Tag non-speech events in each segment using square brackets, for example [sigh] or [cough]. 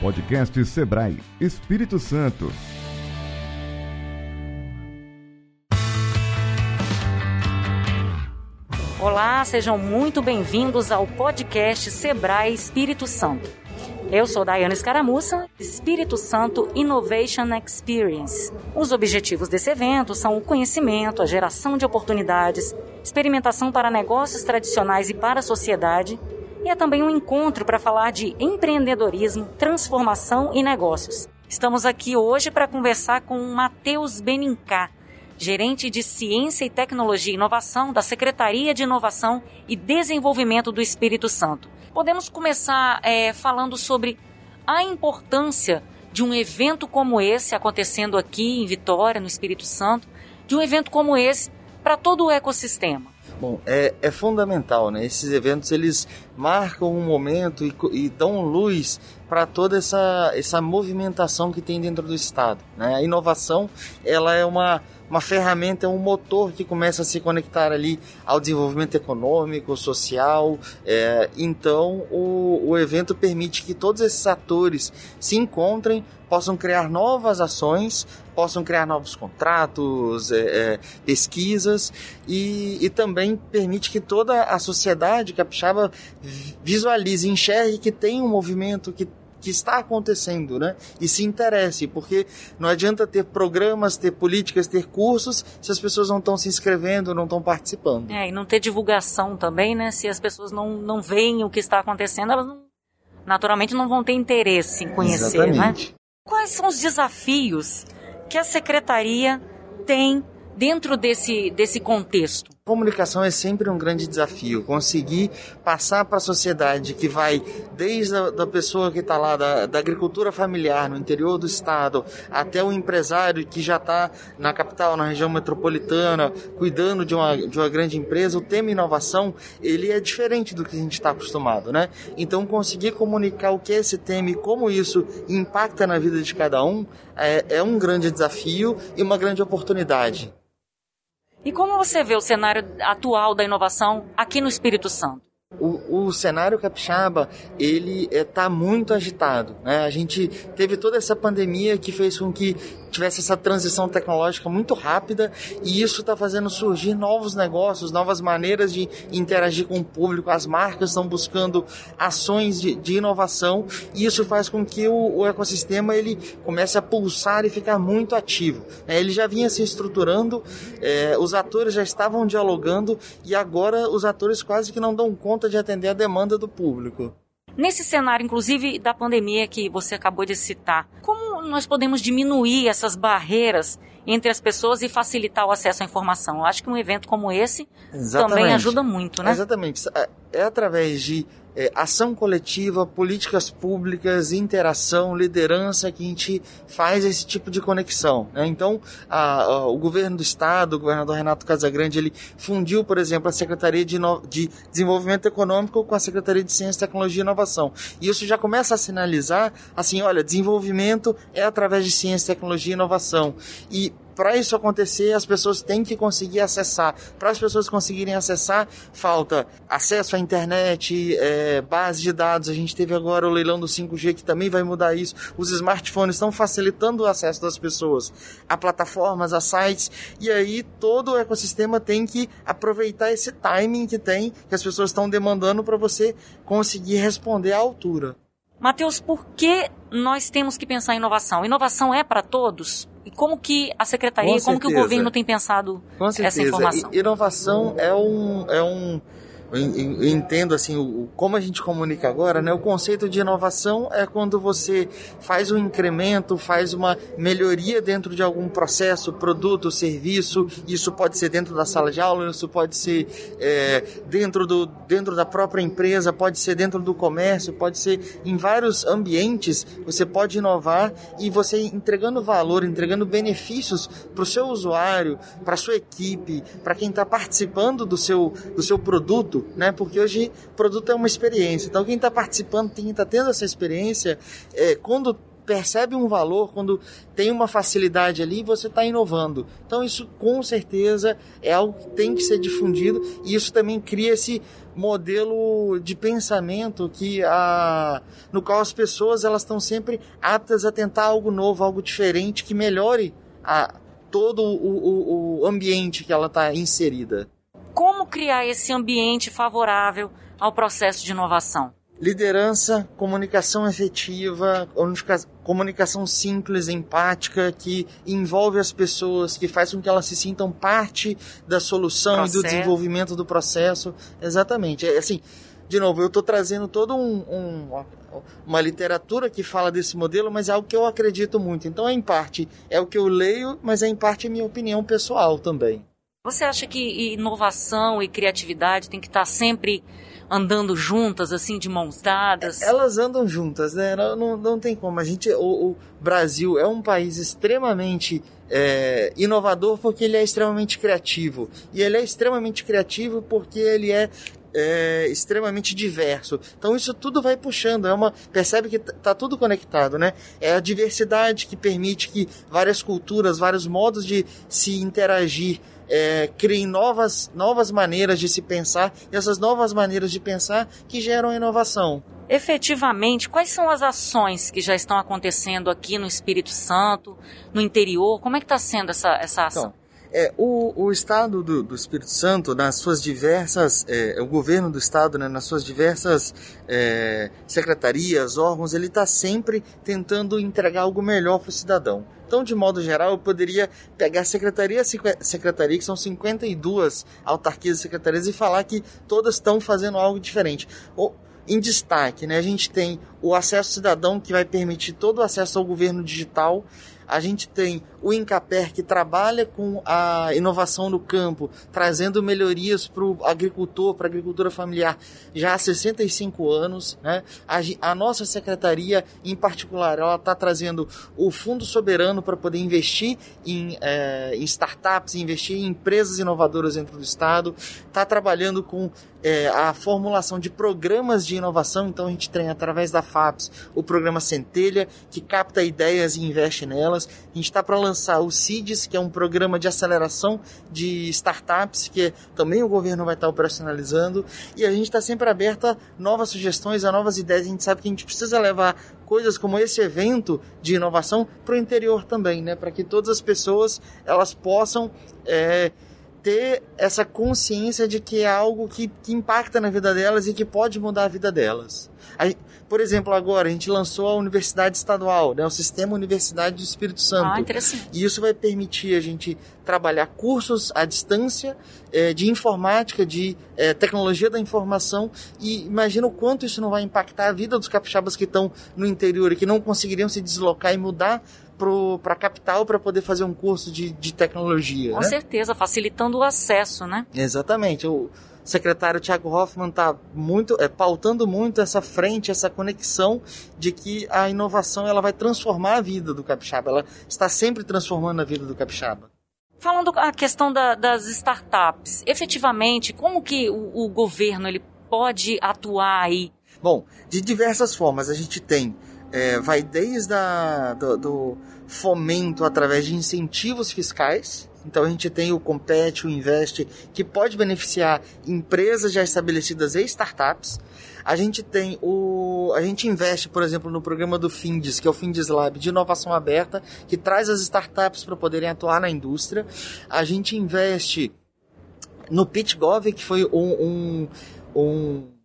Podcast Sebrae Espírito Santo. Olá, sejam muito bem-vindos ao podcast Sebrae Espírito Santo. Eu sou Daiane Escaramuça, Espírito Santo Innovation Experience. Os objetivos desse evento são o conhecimento, a geração de oportunidades, experimentação para negócios tradicionais e para a sociedade, e é também um encontro para falar de empreendedorismo, transformação e negócios. Estamos aqui hoje para conversar com Matheus Benincá, gerente de Ciência e Tecnologia e Inovação da Secretaria de Inovação e Desenvolvimento do Espírito Santo. Podemos começar é, falando sobre a importância de um evento como esse acontecendo aqui em Vitória, no Espírito Santo, de um evento como esse para todo o ecossistema. Bom, é, é, fundamental, né? Esses eventos eles marcam um momento e, e dão luz para toda essa, essa movimentação que tem dentro do Estado. Né? A inovação ela é uma uma ferramenta, é um motor que começa a se conectar ali ao desenvolvimento econômico, social. É, então, o, o evento permite que todos esses atores se encontrem, possam criar novas ações, possam criar novos contratos, é, é, pesquisas e, e, também permite que toda a sociedade capixaba visualize, enxergue que tem um movimento, que que está acontecendo, né? E se interesse, porque não adianta ter programas, ter políticas, ter cursos se as pessoas não estão se inscrevendo, não estão participando. É, e não ter divulgação também, né? Se as pessoas não, não veem o que está acontecendo, elas não, naturalmente não vão ter interesse em conhecer, né? Exatamente. né? Quais são os desafios que a secretaria tem dentro desse, desse contexto? Comunicação é sempre um grande desafio. Conseguir passar para a sociedade que vai desde a da pessoa que está lá, da, da, agricultura familiar no interior do estado, até o empresário que já está na capital, na região metropolitana, cuidando de uma, de uma grande empresa, o tema inovação, ele é diferente do que a gente está acostumado, né? Então, conseguir comunicar o que é esse tema e como isso impacta na vida de cada um é, é um grande desafio e uma grande oportunidade. E como você vê o cenário atual da inovação aqui no Espírito Santo? O, o, cenário capixaba ele está é, muito agitado. Né? A gente teve toda essa pandemia que fez com que tivesse essa transição tecnológica muito rápida e isso está fazendo surgir novos negócios, novas maneiras de interagir com o público. As marcas estão buscando ações de, de inovação e isso faz com que o, o, ecossistema ele comece a pulsar e ficar muito ativo. Né? Ele já vinha se estruturando, é, os atores já estavam dialogando e agora os atores quase que não dão conta de atender a demanda do público. Nesse cenário, inclusive, da pandemia que você acabou de citar, como nós podemos diminuir essas barreiras entre as pessoas e facilitar o acesso à informação? Eu acho que um evento como esse Exatamente. também ajuda muito, né? Exatamente. É, é através de é, ação coletiva, políticas públicas, interação, liderança que a gente faz esse tipo de conexão. Né? Então, a, a, o governo do estado, o governador Renato Casagrande, ele fundiu, por exemplo, a Secretaria de, no, de Desenvolvimento Econômico com a Secretaria de Ciência, Tecnologia e Inovação. E isso já começa a sinalizar, assim, olha, desenvolvimento é através de ciência, tecnologia e inovação. E para isso acontecer, as pessoas têm que conseguir acessar. Para as pessoas conseguirem acessar, falta acesso à internet, é, base de dados. A gente teve agora o leilão do 5G que também vai mudar isso. Os smartphones estão facilitando o acesso das pessoas a plataformas, a sites. E aí todo o ecossistema tem que aproveitar esse timing que tem, que as pessoas estão demandando para você conseguir responder à altura. Mateus, por que nós temos que pensar em inovação? Inovação é para todos? E como que a secretaria, como que o governo tem pensado essa informação? Inovação é um, é um eu entendo assim o, como a gente comunica agora, né? O conceito de inovação é quando você faz um incremento, faz uma melhoria dentro de algum processo, produto, serviço. Isso pode ser dentro da sala de aula, isso pode ser é, dentro do dentro da própria empresa, pode ser dentro do comércio, pode ser em vários ambientes. Você pode inovar e você entregando valor, entregando benefícios para o seu usuário, para sua equipe, para quem está participando do seu do seu produto produto, né? Porque hoje produto é uma experiência. Então quem está participando, quem está tendo essa experiência, é, quando percebe um valor, quando tem uma facilidade ali, você está inovando. Então isso com certeza é algo que tem que ser difundido e isso também cria esse modelo de pensamento que a, no qual as pessoas elas estão sempre aptas a tentar algo novo, algo diferente que melhore a, todo o, o, o ambiente que ela está inserida. Criar esse ambiente favorável ao processo de inovação? Liderança, comunicação efetiva, comunicação simples, empática, que envolve as pessoas, que faz com que elas se sintam parte da solução processo. e do desenvolvimento do processo. Exatamente. É assim, de novo, eu estou trazendo todo um, um, uma literatura que fala desse modelo, mas é algo que eu acredito muito. Então, é em parte é o que eu leio, mas é em parte a minha opinião pessoal também. Você acha que inovação e criatividade tem que estar sempre andando juntas, assim, de mãos dadas? Elas andam juntas, né? Não, não tem como. A gente, o, o Brasil é um país extremamente é, inovador porque ele é extremamente criativo. E ele é extremamente criativo porque ele é é, extremamente diverso. Então isso tudo vai puxando, é uma percebe que está tudo conectado, né? É a diversidade que permite que várias culturas, vários modos de se interagir é, criem novas, novas maneiras de se pensar e essas novas maneiras de pensar que geram inovação. Efetivamente, quais são as ações que já estão acontecendo aqui no Espírito Santo, no interior? Como é que está sendo essa, essa ação? Então, é, o, o Estado do, do, Espírito Santo, nas suas diversas, é, o governo do Estado, né, nas suas diversas é, secretarias, órgãos, ele está sempre tentando entregar algo melhor para o cidadão. Então, de modo geral, eu poderia pegar secretaria secretaria, que são 52 autarquias e secretarias, e falar que todas estão fazendo algo diferente. Ou, em destaque, né, a gente tem o acesso cidadão, que vai permitir todo o acesso ao governo digital, a gente tem o Incaper, que trabalha com a inovação no campo, trazendo melhorias para o agricultor, para a agricultura familiar, já há 65 anos. Né? A, a nossa secretaria, em particular, ela está trazendo o Fundo Soberano para poder investir em, é, em startups, investir em empresas inovadoras dentro do Estado, está trabalhando com é, a formulação de programas de inovação. Então, a gente tem, através da FAPS, o programa Centelha, que capta ideias e investe nelas. A gente está para lançar o CIDES, que é um programa de aceleração de startups, que também o governo vai estar operacionalizando. E a gente está sempre aberto a novas sugestões, a novas ideias. A gente sabe que a gente precisa levar coisas como esse evento de inovação para o interior também, né? para que todas as pessoas elas possam. É, ter essa consciência de que é algo que, que impacta na vida delas e que pode mudar a vida delas. A, por exemplo, agora a gente lançou a Universidade Estadual, né, o Sistema Universidade do Espírito Santo. Ah, interessante. E isso vai permitir a gente trabalhar cursos à distância é, de informática, de é, tecnologia da informação e imagina o quanto isso não vai impactar a vida dos capixabas que estão no interior e que não conseguiriam se deslocar e mudar para a capital para poder fazer um curso de, de tecnologia. Com né? certeza, facilitando o acesso, né? Exatamente. O secretário Tiago Hoffman está muito, é, pautando muito essa frente, essa conexão de que a inovação ela vai transformar a vida do capixaba. Ela está sempre transformando a vida do capixaba. Falando a questão da, das startups, efetivamente, como que o, o governo ele pode atuar aí? Bom, de diversas formas. A gente tem é, vai desde a, do, do, fomento através de incentivos fiscais. Então a gente tem o Compete, o Investe, que pode beneficiar empresas já estabelecidas e startups. A gente tem o. A gente investe, por exemplo, no programa do Findes, que é o Findes Lab de inovação aberta, que traz as startups para poderem atuar na indústria. A gente investe no PitGov, que foi um, um, um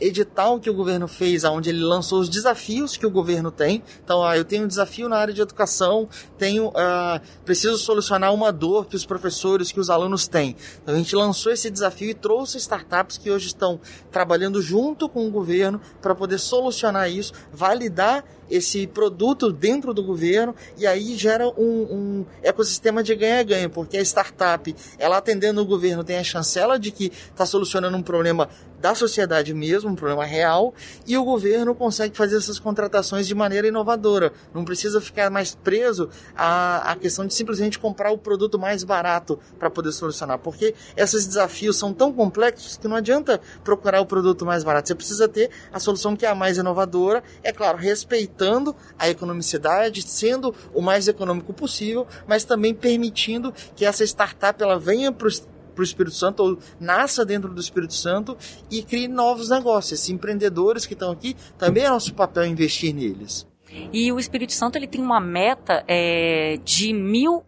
edital que o governo fez, onde ele lançou os desafios que o governo tem. Então, ah, eu tenho um desafio na área de educação, tenho, ah, preciso solucionar uma dor que os professores, que os alunos têm. Então, a gente lançou esse desafio e trouxe startups que hoje estão trabalhando junto com o governo para poder solucionar isso, validar esse produto dentro do governo e aí gera um, um ecossistema de ganha-ganha, porque a startup, ela atendendo o governo, tem a chancela de que está solucionando um problema da sociedade mesmo, um problema real, e o governo consegue fazer essas contratações de maneira inovadora. Não precisa ficar mais preso à, à questão de simplesmente comprar o produto mais barato para poder solucionar, porque esses desafios são tão complexos que não adianta procurar o produto mais barato. Você precisa ter a solução que é a mais inovadora, é claro, respeitando a economicidade, sendo o mais econômico possível, mas também permitindo que essa startup ela venha para para o Espírito Santo ou nasça dentro do Espírito Santo e crie novos negócios. Esses empreendedores que estão aqui, também é nosso papel investir neles. E o Espírito Santo ele tem uma meta é, de mil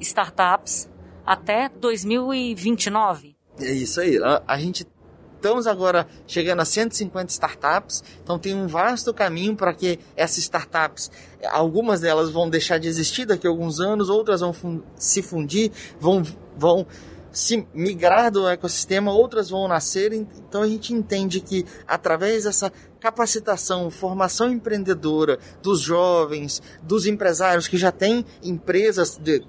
startups até 2029. É isso aí. A, a gente estamos agora chegando a 150 startups, então tem um vasto caminho para que essas startups, algumas delas vão deixar de existir daqui a alguns anos, outras vão fun se fundir, vão, vão se migrar do ecossistema, outras vão nascer. Então a gente entende que através dessa capacitação, formação empreendedora dos jovens, dos empresários que já têm empresas de,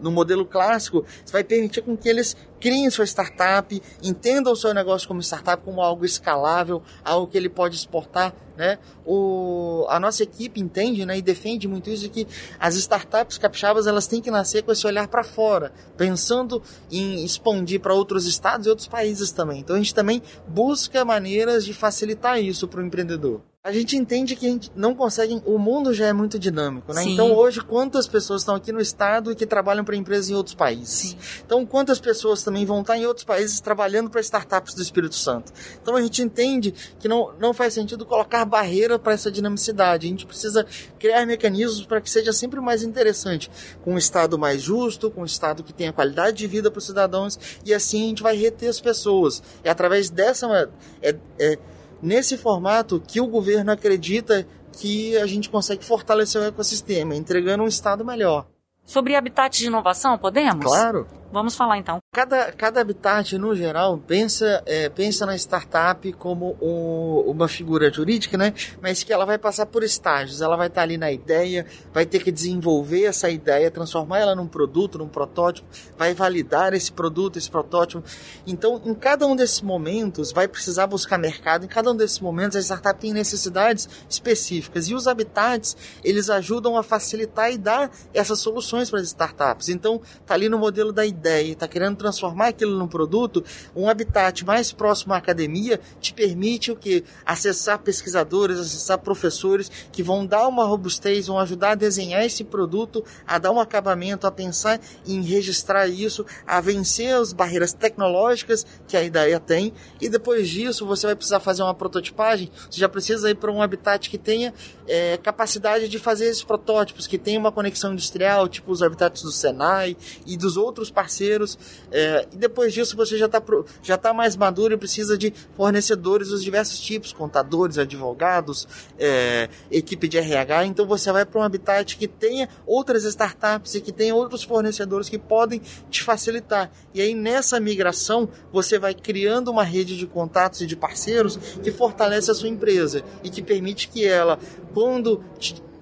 no modelo clássico, isso vai permitir com que eles criem sua startup, entendam o seu negócio como startup, como algo escalável, algo que ele pode exportar, né? O, a nossa equipe entende, né, e defende muito isso que as startups capixabas elas têm que nascer com esse olhar para fora, pensando em expandir para outros estados e outros países também. Então a gente também busca maneiras de facilitar isso para o empreendedor a gente entende que a gente não consegue. O mundo já é muito dinâmico, né? Sim. Então hoje, quantas pessoas estão aqui no estado e que trabalham para empresas em outros países? Sim. Então, quantas pessoas também vão estar em outros países trabalhando para startups do Espírito Santo? Então a gente entende que não, não faz sentido colocar barreira para essa dinamicidade. A gente precisa criar mecanismos para que seja sempre mais interessante, com um estado mais justo, com um estado que tenha qualidade de vida para os cidadãos e assim a gente vai reter as pessoas. E através dessa é, é nesse formato que o governo acredita que a gente consegue fortalecer o ecossistema, entregando um estado melhor. Sobre habitat de inovação, podemos? Claro. Vamos falar então. Cada, cada habitat, no geral, pensa, é, pensa na startup como um, uma figura jurídica, né? Mas que ela vai passar por estágios. Ela vai estar ali na ideia, vai ter que desenvolver essa ideia, transformar ela num produto, num protótipo, vai validar esse produto, esse protótipo. Então, em cada um desses momentos, vai precisar buscar mercado. Em cada um desses momentos, a startup tem necessidades específicas. E os habitats, eles ajudam a facilitar e dar essas soluções para as startups. Então, tá ali no modelo da ideia ideia e está querendo transformar aquilo num produto, um habitat mais próximo à academia te permite o que? Acessar pesquisadores, acessar professores que vão dar uma robustez, vão ajudar a desenhar esse produto, a dar um acabamento, a pensar em registrar isso, a vencer as barreiras tecnológicas que a ideia tem e depois disso você vai precisar fazer uma prototipagem, você já precisa ir para um habitat que tenha é, capacidade de fazer esses protótipos, que tenha uma conexão industrial, tipo os habitats do Senai e dos outros parceiros parceiros. É, e depois disso você já está já tá mais maduro e precisa de fornecedores dos diversos tipos, contadores, advogados, é, equipe de RH. Então você vai para um habitat que tenha outras startups e que tenha outros fornecedores que podem te facilitar. E aí nessa migração você vai criando uma rede de contatos e de parceiros que fortalece a sua empresa e que permite que ela, quando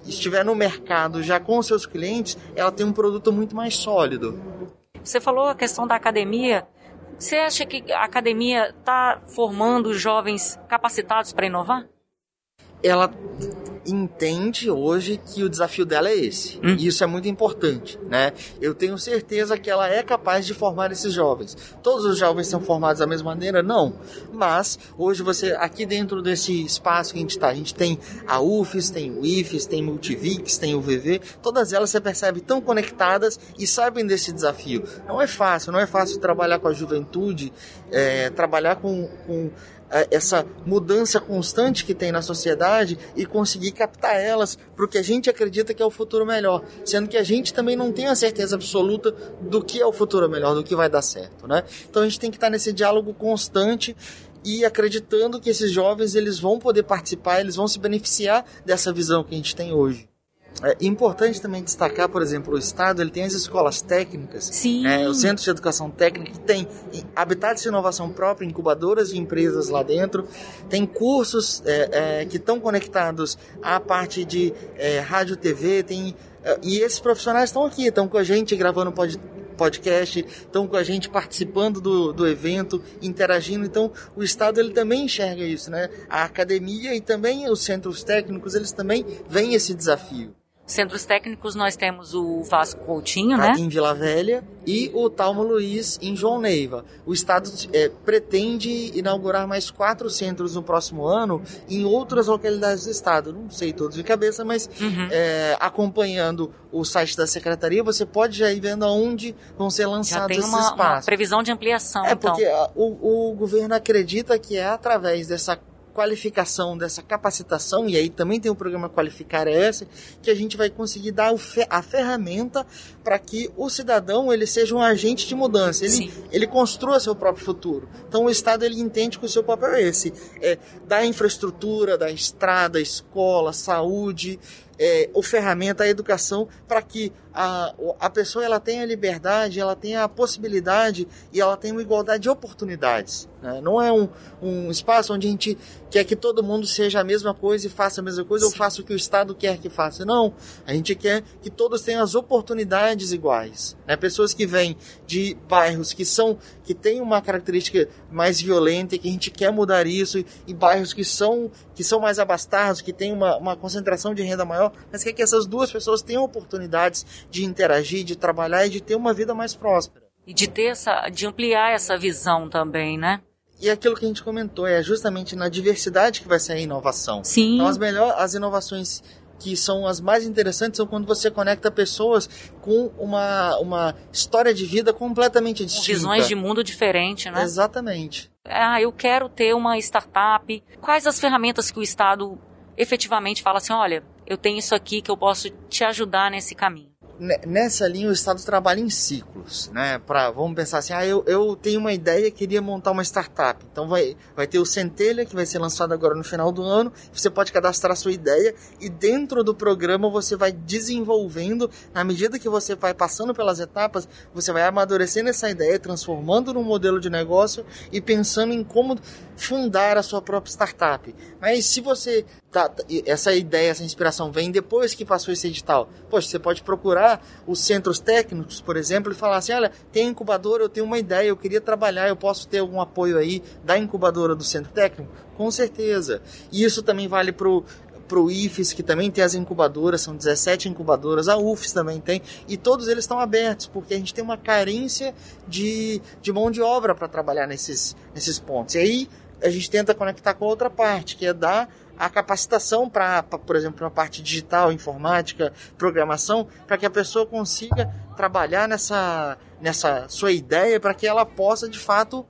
estiver no mercado já com seus clientes, ela tem um produto muito mais sólido. Você falou a questão da academia. Você acha que a academia está formando jovens capacitados para inovar? Ela entende hoje que o desafio dela é esse. Hum. E isso é muito importante, né? Eu tenho certeza que ela é capaz de formar esses jovens. Todos os jovens são formados da mesma maneira? Não. Mas hoje você, aqui dentro desse espaço que a gente está, a gente tem a UFES, tem o IFES, tem Multivix, tem o VV, todas elas você percebe tão conectadas e sabem desse desafio. Não é fácil, não é fácil trabalhar com a juventude, é, trabalhar com, com essa mudança constante que tem na sociedade e conseguir captar elas para o que a gente acredita que é o futuro melhor, sendo que a gente também não tem a certeza absoluta do que é o futuro melhor, do que vai dar certo, né? Então a gente tem que estar nesse diálogo constante e acreditando que esses jovens eles vão poder participar, eles vão se beneficiar dessa visão que a gente tem hoje. É importante também destacar, por exemplo, o Estado ele tem as escolas técnicas, Sim. É, o Centro de Educação Técnica, que tem habitats de inovação própria, incubadoras de empresas lá dentro, tem cursos é, é, que estão conectados à parte de é, rádio, TV, tem, é, e esses profissionais estão aqui, estão com a gente gravando pod, podcast, estão com a gente participando do, do evento, interagindo. Então, o Estado ele também enxerga isso, né? A academia e também os centros técnicos, eles também veem esse desafio. Centros técnicos nós temos o Vasco Coutinho, né? Em Vila Velha e o Talmo Luiz em João Neiva. O Estado é, pretende inaugurar mais quatro centros no próximo ano em outras localidades do Estado. Não sei todos de cabeça, mas uhum. é, acompanhando o site da Secretaria, você pode já ir vendo aonde vão ser lançados esses espaços. Uma previsão de ampliação, É, então. porque o, o governo acredita que é através dessa qualificação, dessa capacitação, e aí também tem o programa Qualificar essa, que a gente vai conseguir dar a ferramenta para que o cidadão ele seja um agente de mudança, ele, ele construa seu próprio futuro. Então o Estado ele entende que o seu papel é esse, é da infraestrutura, da estrada, escola, saúde, é, o ferramenta, a educação, para que a, a pessoa ela tenha liberdade, ela tenha a possibilidade e ela tenha uma igualdade de oportunidades. Né? Não é um, um espaço onde a gente quer que todo mundo seja a mesma coisa e faça a mesma coisa Sim. ou faça o que o Estado quer que faça. Não, a gente quer que todos tenham as oportunidades iguais. Né? Pessoas que vêm de bairros que são que têm uma característica mais violenta e que a gente quer mudar isso e, bairros que são que são mais abastados, que têm uma, uma concentração de renda maior, mas quer que essas duas pessoas tenham oportunidades de interagir, de trabalhar e de ter uma vida mais próspera. E de ter essa, de ampliar essa visão também, né? E aquilo que a gente comentou é justamente na diversidade que vai sair a inovação. Sim. Então as melhores, as inovações que são as mais interessantes são quando você conecta pessoas com uma, uma história de vida completamente distinta. Visões de mundo diferente, né? Exatamente. Ah, eu quero ter uma startup. Quais as ferramentas que o Estado efetivamente fala assim, olha, eu tenho isso aqui que eu posso te ajudar nesse caminho? Nessa linha o Estado trabalha em ciclos, né? Para vamos pensar assim, ah, eu, eu tenho uma ideia, queria montar uma startup. Então vai, vai ter o Centelha que vai ser lançado agora no final do ano. Você pode cadastrar a sua ideia e dentro do programa você vai desenvolvendo, na medida que você vai passando pelas etapas, você vai amadurecendo essa ideia, transformando num modelo de negócio e pensando em como fundar a sua própria startup. Mas se você tá, essa ideia, essa inspiração vem depois que passou esse edital, poxa, você pode procurar os centros técnicos, por exemplo, e falar assim, olha, tem incubadora, eu tenho uma ideia, eu queria trabalhar, eu posso ter algum apoio aí da incubadora do centro técnico? Com certeza. E isso também vale para o IFES, que também tem as incubadoras, são 17 incubadoras, a UFES também tem, e todos eles estão abertos, porque a gente tem uma carência de, de mão de obra para trabalhar nesses, nesses pontos. E aí a gente tenta conectar com a outra parte, que é dar a capacitação para, por exemplo, uma parte digital, informática, programação, para que a pessoa consiga trabalhar nessa, nessa sua ideia para que ela possa de fato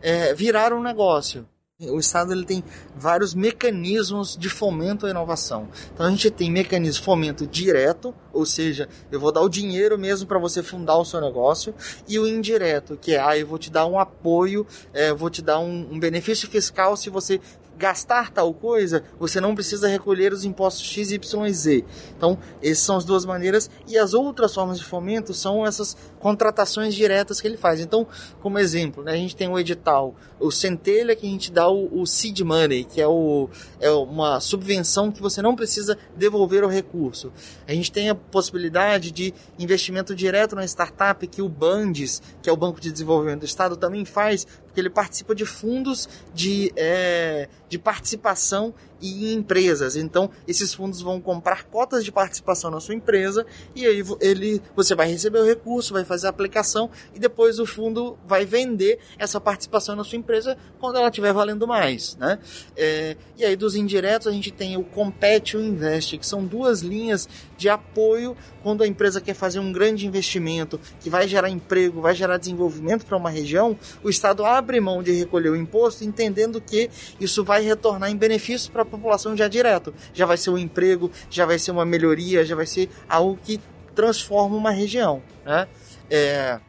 é, virar um negócio. O Estado ele tem vários mecanismos de fomento à inovação. Então a gente tem mecanismo de fomento direto, ou seja, eu vou dar o dinheiro mesmo para você fundar o seu negócio, e o indireto, que é, ah, eu vou te dar um apoio, é, vou te dar um, um benefício fiscal se você gastar tal coisa, você não precisa recolher os impostos X, Y e Z. Então, essas são as duas maneiras. E as outras formas de fomento são essas contratações diretas que ele faz. Então, como exemplo, né, a gente tem o edital, o Centelha, que a gente dá o, o seed money, que é, o, é uma subvenção que você não precisa devolver o recurso. A gente tem a possibilidade de investimento direto na startup, que o Bandes, que é o Banco de Desenvolvimento do Estado, também faz, porque ele participa de fundos de, é, de participação e em empresas. Então, esses fundos vão comprar cotas de participação na sua empresa e aí ele, você vai receber o recurso, vai fazer a aplicação e depois o fundo vai vender essa participação na sua empresa quando ela estiver valendo mais. Né? É, e aí, dos indiretos, a gente tem o Compete o Invest, que são duas linhas de apoio quando a empresa quer fazer um grande investimento que vai gerar emprego, vai gerar desenvolvimento para uma região, o Estado abre mão de recolher o imposto, entendendo que isso vai retornar em benefícios para população já direto. Já vai ser um emprego, já vai ser uma melhoria, já vai ser algo que transforma uma região. Né? É,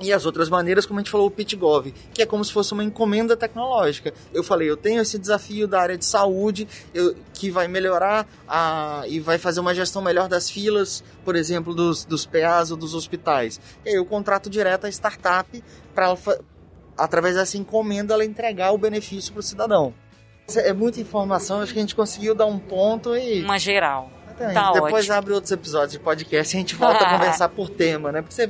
e as outras maneiras, como a gente falou, o PitGov, que é como se fosse uma encomenda tecnológica. Eu falei, eu tenho esse desafio da área de saúde, eu, que vai melhorar a, e vai fazer uma gestão melhor das filas, por exemplo, dos, dos PAs ou dos hospitais. E aí eu contrato direto a startup para, através dessa encomenda, ela entregar o benefício para o cidadão. É muita informação, acho que a gente conseguiu dar um ponto e. Uma geral. Tá Depois ótimo. abre outros episódios de podcast e a gente volta a [laughs] conversar por tema, né? Porque você-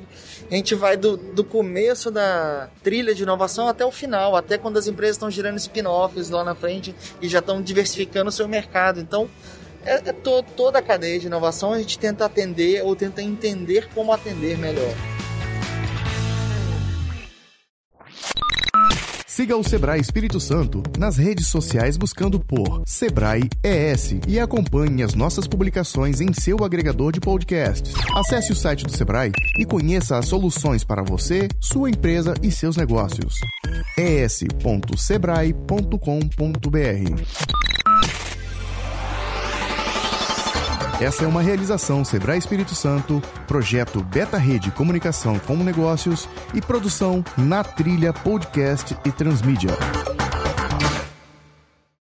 a gente vai do, do começo da trilha de inovação até o final, até quando as empresas estão girando spin-offs lá na frente e já estão diversificando o seu mercado. Então, é, é to- toda a cadeia de inovação a gente tenta atender ou tenta entender como atender melhor. Siga o Sebrae Espírito Santo nas redes sociais buscando por Sebrae ES e acompanhe as nossas publicações em seu agregador de podcasts. Acesse o site do Sebrae e conheça as soluções para você, sua empresa e seus negócios. es.sebrae.com.br Essa é uma realização Sebrae Espírito Santo, projeto Beta Rede Comunicação com Negócios e produção na Trilha Podcast e Transmídia.